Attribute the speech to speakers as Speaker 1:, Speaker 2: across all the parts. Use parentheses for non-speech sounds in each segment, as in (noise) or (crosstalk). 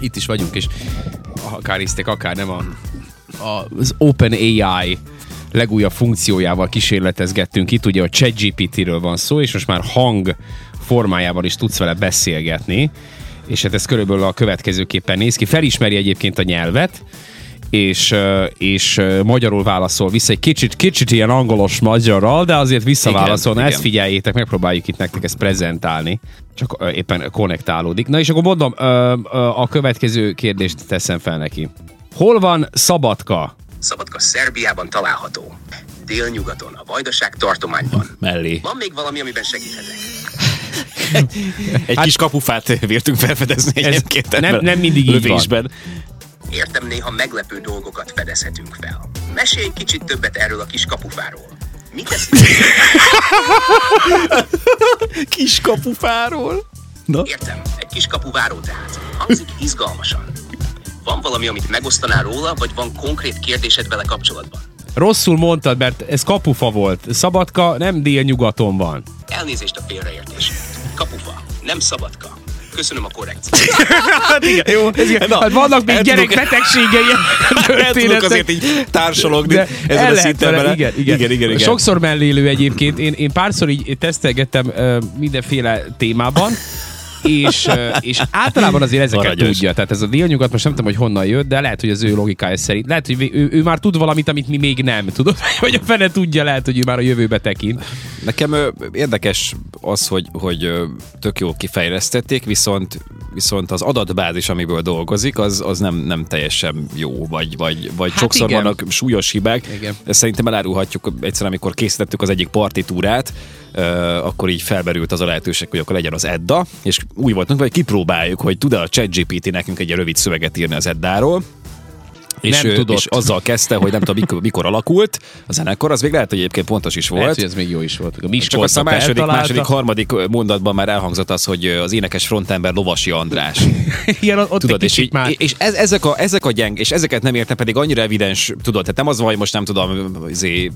Speaker 1: itt is vagyunk, és akár isztek, akár nem a, a, az OpenAI legújabb funkciójával kísérletezgettünk itt, ugye a ChatGPT-ről van szó, és most már hang formájában is tudsz vele beszélgetni, és hát ez körülbelül a következőképpen néz ki. Felismeri egyébként a nyelvet, és, és magyarul válaszol vissza, egy kicsit, kicsit ilyen angolos magyarral, de azért visszaválaszol. Igen, ezt figyeljétek, megpróbáljuk itt nektek ezt prezentálni. Csak éppen konnektálódik. Na és akkor mondom, a következő kérdést teszem fel neki. Hol van Szabadka?
Speaker 2: Szabadka Szerbiában található. Délnyugaton, a Vajdaság tartományban.
Speaker 1: Mellé.
Speaker 2: Van még valami, amiben segíthetek?
Speaker 3: Egy hát, kis kapufát vértünk felfedezni egyébként
Speaker 1: nem, nem mindig így van.
Speaker 2: Értem, néha meglepő dolgokat fedezhetünk fel. Mesélj kicsit többet erről a kis kapufáról. Mit tesz? (laughs)
Speaker 3: kis kapufáról?
Speaker 2: Na? Értem, egy kis kapuváró tehát. Hangzik izgalmasan. Van valami, amit megosztanál róla, vagy van konkrét kérdésed vele kapcsolatban?
Speaker 1: Rosszul mondtad, mert ez kapufa volt. Szabadka nem délnyugaton van.
Speaker 2: Elnézést a félreértés. Kapufa, nem szabadka. Köszönöm a korrekciót. (laughs)
Speaker 1: hát igen, jó. Ez igen. Na, hát vannak még gyerekbetegségei
Speaker 3: tudok (laughs) azért így társalogni De ezen a szinten
Speaker 1: vele. Igen, igen. igen, igen, igen. Sokszor mellélő egyébként. Én, én párszor így tesztelgettem mindenféle témában, és, és általában azért ezeket Aranyos. tudja. Tehát ez a délnyugat most nem tudom, hogy honnan jött, de lehet, hogy az ő logikája szerint. Lehet, hogy ő, ő már tud valamit, amit mi még nem. Tudod, (laughs) hogy a fene tudja, lehet, hogy ő már a jövőbe tekint.
Speaker 3: Nekem ö, érdekes az, hogy, hogy ö, tök jól kifejlesztették, viszont viszont az adatbázis, amiből dolgozik, az, az nem, nem teljesen jó, vagy, vagy, vagy hát sokszor igen. vannak súlyos hibák. Igen. Ezt szerintem elárulhatjuk egyszer, amikor készítettük az egyik partitúrát, akkor így felberült az a lehetőség, hogy akkor legyen az Edda, és úgy voltunk, hogy kipróbáljuk, hogy tud-e a ChatGPT nekünk egy rövid szöveget írni az Eddáról, és, nem tudott. és azzal kezdte, hogy nem tudom, mikor, mikor alakult a zenekar, az még lehet, hogy egyébként pontos is volt. Lehet,
Speaker 1: hogy ez még jó is volt.
Speaker 3: A Csak azt a második, eltalálta. második, harmadik mondatban már elhangzott az, hogy az énekes frontember Lovasi András. (laughs)
Speaker 1: Igen, ott tudod, és, így, már...
Speaker 3: és ez, ezek, a, ezek a gyeng, és ezeket nem értem, pedig annyira evidens, tudod, tehát nem az van, hogy most nem tudom, zé,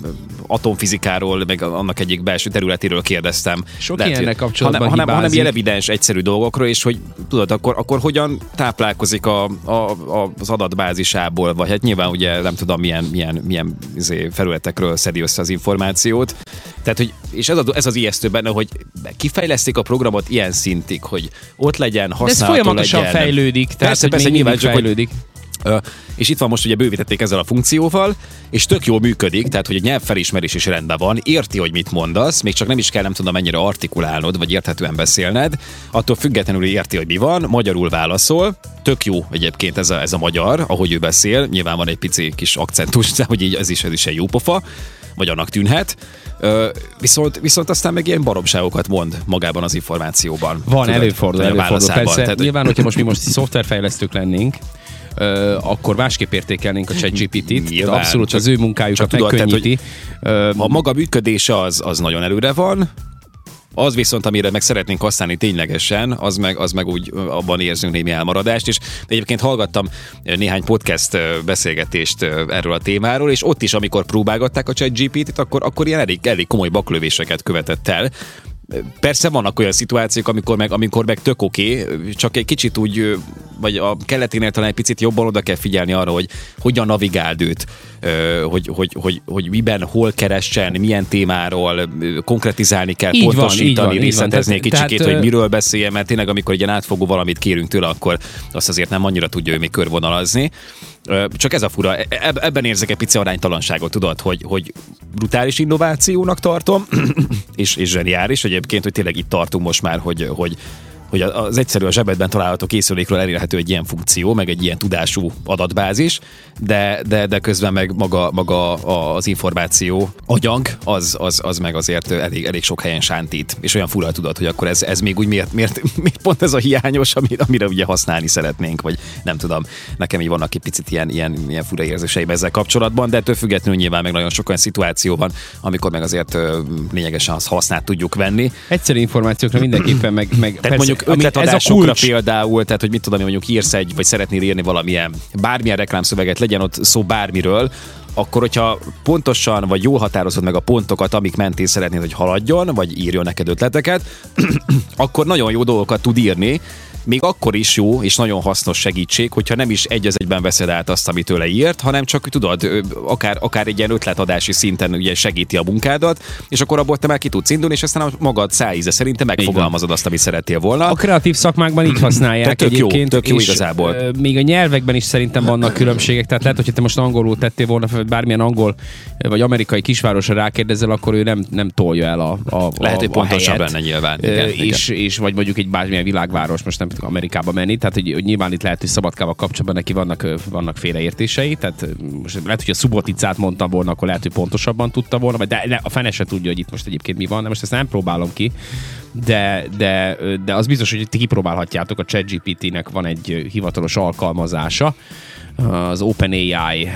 Speaker 3: atomfizikáról, meg annak egyik belső területéről kérdeztem.
Speaker 1: Sok lehet, ilyennek kapcsolatban
Speaker 3: hanem, hanem, hanem ilyen evidens, egyszerű dolgokról, és hogy tudod, akkor, akkor hogyan táplálkozik a, a, a, az adatbázisából vagy hát nyilván ugye nem tudom milyen, milyen, milyen izé, felületekről szedi össze az információt. Tehát, hogy, és ez, a, ez az ijesztő benne, hogy kifejlesztik a programot ilyen szintig, hogy ott legyen, használható De ez
Speaker 1: folyamatosan legyen. fejlődik. Tehát, persze, persze, nyilván csak, fejlődik. Hogy,
Speaker 3: és itt van most ugye bővítették ezzel a funkcióval, és tök jól működik, tehát hogy a nyelvfelismerés is rendben van, érti, hogy mit mondasz, még csak nem is kell nem tudom mennyire artikulálnod, vagy érthetően beszélned, attól függetlenül érti, hogy mi van, magyarul válaszol, tök jó egyébként ez a, ez a magyar, ahogy ő beszél, nyilván van egy pici kis akcentus, de hogy így ez is, ez is egy jó pofa, vagy annak tűnhet. Ö, viszont, viszont aztán meg ilyen baromságokat mond magában az információban.
Speaker 1: Van, Tudod, előfordul, előfordul. Persze, tehát, nyilván, hogyha most mi most szoftverfejlesztők lennénk, akkor másképp értékelnénk a ChatGPT-t. Abszolút az ő munkájukat megkönnyíti.
Speaker 3: Tehát, a maga működése az, az nagyon előre van, az viszont, amire meg szeretnénk használni ténylegesen, az meg, az meg úgy abban érzünk némi elmaradást, és egyébként hallgattam néhány podcast beszélgetést erről a témáról, és ott is, amikor próbálgatták a ChatGPT-t, akkor, akkor ilyen elég, elég komoly baklövéseket követett el, Persze vannak olyan szituációk, amikor meg, amikor meg tök oké, okay, csak egy kicsit úgy, vagy a keleténél talán egy picit jobban oda kell figyelni arra, hogy hogyan navigáld őt, hogy, hogy, hogy, hogy miben, hol keressen, milyen témáról, konkretizálni kell, így pontosítani, van, részletezni kicsit, tehát, hogy miről beszéljen, mert tényleg amikor egy ilyen átfogó valamit kérünk tőle, akkor azt azért nem annyira tudja ő még körvonalazni. Csak ez a fura, e, e, ebben érzek egy pici aránytalanságot, tudod, hogy, hogy brutális innovációnak tartom, (clears throat) és, és zseniális egyébként, hogy tényleg itt tartunk most már, hogy, hogy hogy az egyszerű a zsebedben található készülékről elérhető egy ilyen funkció, meg egy ilyen tudású adatbázis, de, de, de közben meg maga, maga az információ agyang, az, az, az meg azért elég, elég sok helyen sántít, és olyan fura tudod, hogy akkor ez, ez még úgy miért, miért, (laughs) miért pont ez a hiányos, amire, amire ugye használni szeretnénk, vagy nem tudom, nekem így vannak egy picit ilyen, ilyen, ilyen fura érzéseim ezzel kapcsolatban, de ettől függetlenül nyilván meg nagyon sok olyan szituáció van, amikor meg azért lényegesen azt használt tudjuk venni.
Speaker 1: Egyszerű információkra mindenképpen meg, meg
Speaker 3: Tehát mondjuk mondjuk ötletadásokra például, tehát hogy mit tudom, mondjuk írsz egy, vagy szeretnél írni valamilyen, bármilyen reklámszöveget, legyen ott szó bármiről, akkor hogyha pontosan vagy jól határozod meg a pontokat, amik mentén szeretnéd, hogy haladjon, vagy írjon neked ötleteket, (clears throat) akkor nagyon jó dolgokat tud írni, még akkor is jó és nagyon hasznos segítség, hogyha nem is egy az egyben veszed át azt, amit tőle írt, hanem csak tudod, akár, akár egy ilyen ötletadási szinten ugye segíti a munkádat, és akkor abból te már ki tudsz indulni, és aztán a magad szájíze szerint megfogalmazod azt, amit szerettél volna.
Speaker 1: A kreatív szakmákban így használják
Speaker 3: tök
Speaker 1: egyébként.
Speaker 3: Jó, tök jó
Speaker 1: és,
Speaker 3: igazából.
Speaker 1: Még a nyelvekben is szerintem vannak különbségek, tehát lehet, hogy te most angolul tettél volna, bármilyen angol vagy amerikai kisvárosra rákérdezel, akkor ő nem, nem tolja el a, a
Speaker 3: Lehet, hogy
Speaker 1: a
Speaker 3: pontosabb
Speaker 1: helyet.
Speaker 3: lenne nyilván. Igen,
Speaker 1: és,
Speaker 3: igen.
Speaker 1: és, vagy mondjuk egy bármilyen világváros, most nem Amerikába menni, tehát hogy, hogy nyilván itt lehet, hogy Szabadkával kapcsolatban neki vannak, vannak félreértései, tehát most lehet, hogy a Suboticát mondtam volna, akkor lehet, hogy pontosabban tudta volna, de, de a fene se tudja, hogy itt most egyébként mi van, de most ezt nem próbálom ki, de, de, de az biztos, hogy ti kipróbálhatjátok, a ChatGPT-nek van egy hivatalos alkalmazása, az OpenAI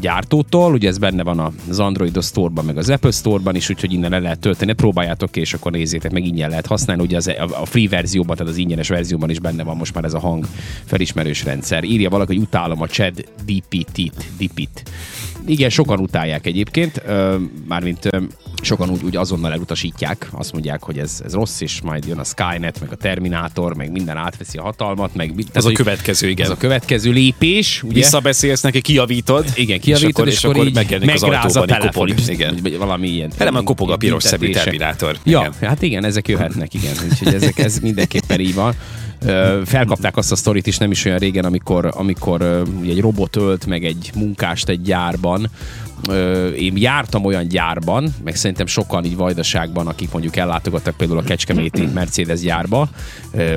Speaker 1: gyártótól, ugye ez benne van az Android Store-ban, meg az Apple Store-ban is, úgyhogy innen le lehet tölteni, próbáljátok ki, és akkor nézzétek, meg ingyen lehet használni, ugye az, a free verzióban, tehát az ingyenes verzióban is benne van most már ez a hang felismerős rendszer. Írja valaki, hogy utálom a Chat DPT-t, DPT. Igen, sokan utálják egyébként, mármint sokan úgy, úgy azonnal elutasítják, azt mondják, hogy ez, ez rossz, és majd jön a Skynet, meg a Terminátor, meg minden átveszi a hatalmat, meg
Speaker 3: ez a következő, igen.
Speaker 1: Ez a következő lépés, ugye?
Speaker 3: Visszabeszélsz neki, kijavítod.
Speaker 1: Igen, kijavítod, és, akkor, és akkor így megráz a telefon,
Speaker 3: igen.
Speaker 1: Vagy valami ilyen.
Speaker 3: Nem, kopog a piros szemű Terminátor.
Speaker 1: Ja, hát igen, ezek jöhetnek, igen. Úgyhogy ezek, ez mindenképpen így van felkapták azt a sztorit is nem is olyan régen, amikor, amikor egy robot ölt meg egy munkást egy gyárban, én jártam olyan gyárban, meg szerintem sokan így vajdaságban, akik mondjuk ellátogattak például a Kecskeméti (clears throat) Mercedes gyárba,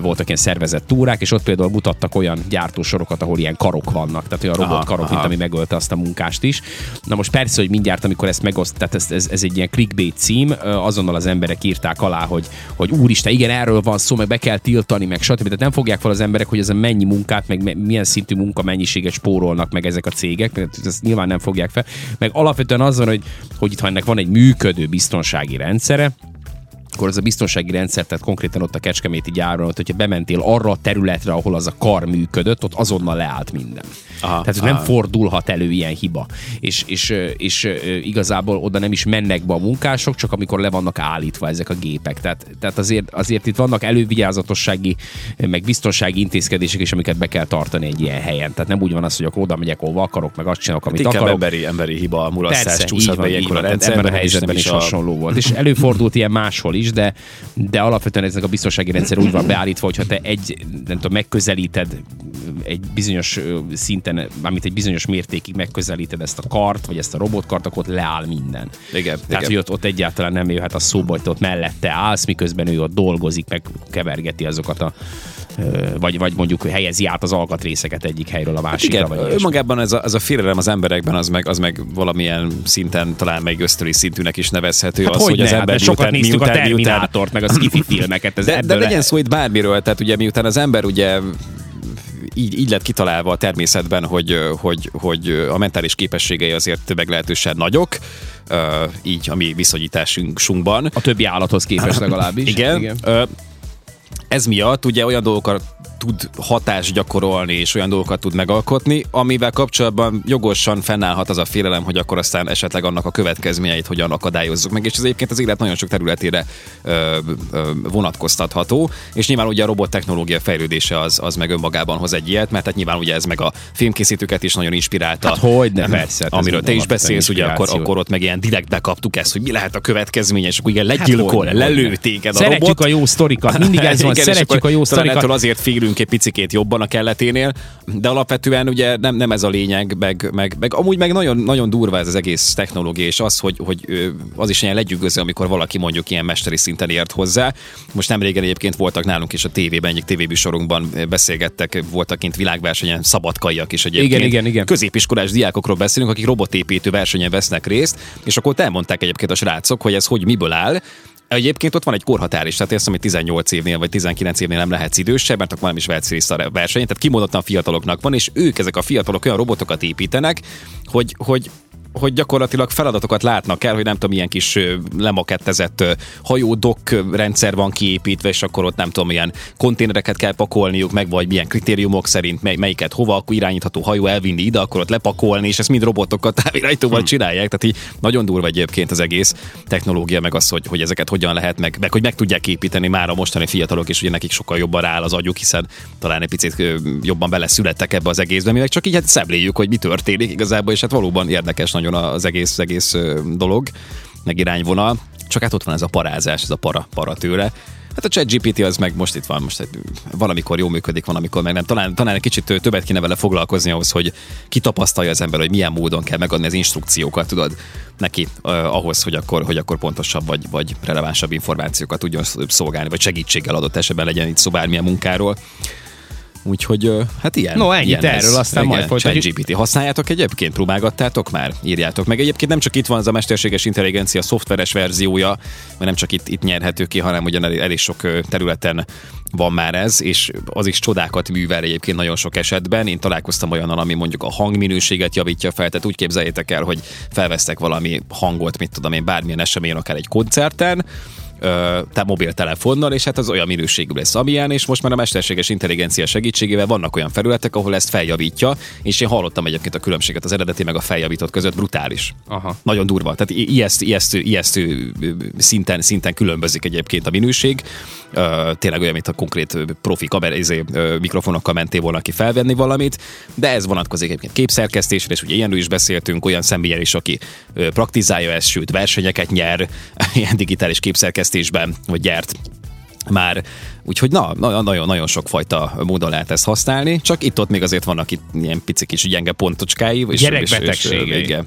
Speaker 1: voltak ilyen szervezett túrák, és ott például mutattak olyan gyártósorokat, ahol ilyen karok vannak, tehát olyan robot karok, mint ami megölte azt a munkást is. Na most persze, hogy mindjárt, amikor ezt megoszt, tehát ez, ez, ez egy ilyen clickbait cím, azonnal az emberek írták alá, hogy, hogy úristen, igen, erről van szó, meg be kell tiltani, meg stb. Tehát nem fogják fel az emberek, hogy ez a mennyi munkát, meg milyen szintű munka mennyiséget spórolnak meg ezek a cégek, ezt nyilván nem fogják fel. Meg alapvetően az van, hogy, hogy itt, ha ennek van egy működő biztonsági rendszere, akkor az a biztonsági rendszer, tehát konkrétan ott a Kecskeméti gyáron, ott, hogyha bementél arra a területre, ahol az a kar működött, ott azonnal leállt minden. Aha, tehát aha. nem fordulhat elő ilyen hiba. És, és, és, és igazából oda nem is mennek be a munkások, csak amikor le vannak állítva ezek a gépek. Tehát, tehát azért, azért itt vannak elővigyázatossági, meg biztonsági intézkedések is, amiket be kell tartani egy ilyen helyen. Tehát nem úgy van az, hogy akkor oda megyek, ahol akarok, meg azt csinálok, amit hát akarok.
Speaker 3: Emberi, emberi hiba, a mulasztás csúszhat be ilyenkor a
Speaker 1: rendszerben. Ebben a helyzetben is, is a... hasonló volt. És előfordult ilyen máshol is, de, de alapvetően ezek a biztonsági rendszer úgy van beállítva, hogyha te egy, nem tudom, megközelíted egy bizonyos szinten, amit egy bizonyos mértékig megközelíted ezt a kart, vagy ezt a robotkart, akkor ott leáll minden.
Speaker 3: Igen,
Speaker 1: Tehát, igen. hogy ott, ott egyáltalán nem jöhet a szóba, hogy ott mellette állsz, miközben ő ott dolgozik, meg kevergeti azokat a vagy, vagy mondjuk helyezi át az alkatrészeket egyik helyről a másikra.
Speaker 3: Hát igen, vagy önmagában ez a, ez a félelem az emberekben, az meg, az meg valamilyen szinten talán meg ösztöri szintűnek is nevezhető.
Speaker 1: Hát
Speaker 3: az,
Speaker 1: hogy,
Speaker 3: hogy az
Speaker 1: ne,
Speaker 3: ember
Speaker 1: hát, sokat
Speaker 3: miután,
Speaker 1: néztük
Speaker 3: miután,
Speaker 1: a Terminátort, meg a skifi filmeket. Ez
Speaker 3: de, de legyen szó itt bármiről, tehát ugye miután az ember ugye így, így lett kitalálva a természetben, hogy, hogy, hogy a mentális képességei azért meglehetősen nagyok, így a mi viszonyításunkban.
Speaker 1: A többi állathoz képest (laughs) legalábbis.
Speaker 3: Igen. Igen. Ez miatt ugye olyan dolgokat tud hatást gyakorolni, és olyan dolgokat tud megalkotni, amivel kapcsolatban jogosan fennállhat az a félelem, hogy akkor aztán esetleg annak a következményeit hogyan akadályozzuk meg, és ez egyébként az élet nagyon sok területére ö, ö, vonatkoztatható, és nyilván ugye a robot technológia fejlődése az, az meg önmagában hoz egy ilyet, mert hát nyilván ugye ez meg a filmkészítőket is nagyon inspirálta.
Speaker 1: Hát hogy ne, persze. Hát
Speaker 3: amiről te is beszélsz, ugye akkor, akkor ott meg ilyen direkt bekaptuk ezt, hogy mi lehet a következménye, és akkor igen, legyilkol, hát, lelő téged a
Speaker 1: Szeretjük
Speaker 3: robot.
Speaker 1: a jó sztorikat, mindig ez (laughs) van, szeretjük a jó sztorikat.
Speaker 3: azért félünk egy picikét jobban a kelleténél, de alapvetően ugye nem, nem ez a lényeg, meg, meg, meg amúgy meg nagyon, nagyon durva ez az egész technológia, és az, hogy, hogy az is ilyen legyűgöző, amikor valaki mondjuk ilyen mesteri szinten ért hozzá. Most nem régen egyébként voltak nálunk is a tévében, egyik tévébűsorunkban beszélgettek, voltak kint világversenyen szabadkaiak is egyébként.
Speaker 1: Igen, igen, igen.
Speaker 3: Középiskolás diákokról beszélünk, akik robotépítő versenyen vesznek részt, és akkor elmondták egyébként a srácok, hogy ez hogy miből áll, Egyébként ott van egy korhatár is, tehát azt hogy 18 évnél vagy 19 évnél nem lehetsz idősebb, mert akkor nem is vehetsz részt a versenyen. Tehát kimondottan fiataloknak van, és ők, ezek a fiatalok olyan robotokat építenek, hogy, hogy hogy gyakorlatilag feladatokat látnak el, hogy nem tudom, milyen kis lemakettezett hajódok rendszer van kiépítve, és akkor ott nem tudom, milyen konténereket kell pakolniuk, meg vagy milyen kritériumok szerint mely, melyiket hova, akkor irányítható hajó elvinni ide, akkor ott lepakolni, és ezt mind robotokkal (laughs) távirányítóval hmm. csinálják. Tehát így nagyon durva egyébként az egész technológia, meg az, hogy, hogy ezeket hogyan lehet, meg, meg hogy meg tudják építeni már a mostani fiatalok, és ugye nekik sokkal jobban rááll az agyuk, hiszen talán egy picit jobban beleszülettek ebbe az egészbe, mi meg csak így hát szemléljük, hogy mi történik igazából, és hát valóban érdekes nagyon az egész, az egész dolog, meg irányvonal. Csak hát ott van ez a parázás, ez a para, para tőle. Hát a ChatGPT az meg most itt van, most valamikor jó működik, van, amikor meg nem. Talán, talán egy kicsit többet kéne vele foglalkozni ahhoz, hogy kitapasztalja az ember, hogy milyen módon kell megadni az instrukciókat, tudod, neki uh, ahhoz, hogy akkor, hogy akkor pontosabb vagy, vagy relevánsabb információkat tudjon szolgálni, vagy segítséggel adott esetben legyen itt szó bármilyen munkáról. Úgyhogy hát ilyen.
Speaker 1: No, ennyit
Speaker 3: ilyen
Speaker 1: erről, aztán majd folytatjuk.
Speaker 3: ChatGPT használjátok egyébként, próbálgattátok már? Írjátok meg. Egyébként nem csak itt van az a mesterséges intelligencia szoftveres verziója, mert nem csak itt, itt nyerhető ki, hanem ugyan elég, elég sok területen van már ez, és az is csodákat művel egyébként nagyon sok esetben. Én találkoztam olyannal, ami mondjuk a hangminőséget javítja fel, tehát úgy képzeljétek el, hogy felvesztek valami hangot, mit tudom én, bármilyen eseményen, akár egy koncerten, te mobiltelefonnal, és hát az olyan minőségű lesz, amilyen, és most már a mesterséges intelligencia segítségével vannak olyan felületek, ahol ezt feljavítja, és én hallottam egyébként a különbséget az eredeti meg a feljavított között, brutális.
Speaker 1: Aha.
Speaker 3: Nagyon durva. Tehát ijesztő, ijesztő, ijesztő szinten, szinten különbözik egyébként a minőség. Ö, tényleg olyan, mint a konkrét profi kamer, izé, ö, mikrofonokkal mentél volna ki felvenni valamit, de ez vonatkozik egyébként képszerkesztésre, és ugye ilyenről is beszéltünk, olyan személyen is, aki ö, praktizálja ezt, sőt versenyeket nyer (laughs) ilyen digitális képszerkesztésben, vagy gyert már. Úgyhogy na, na- nagyon, nagyon sok fajta módon lehet ezt használni, csak itt-ott még azért vannak itt ilyen pici kis gyenge pontocskái. És,
Speaker 1: Gyerekbetegségei.
Speaker 3: És, és, igen,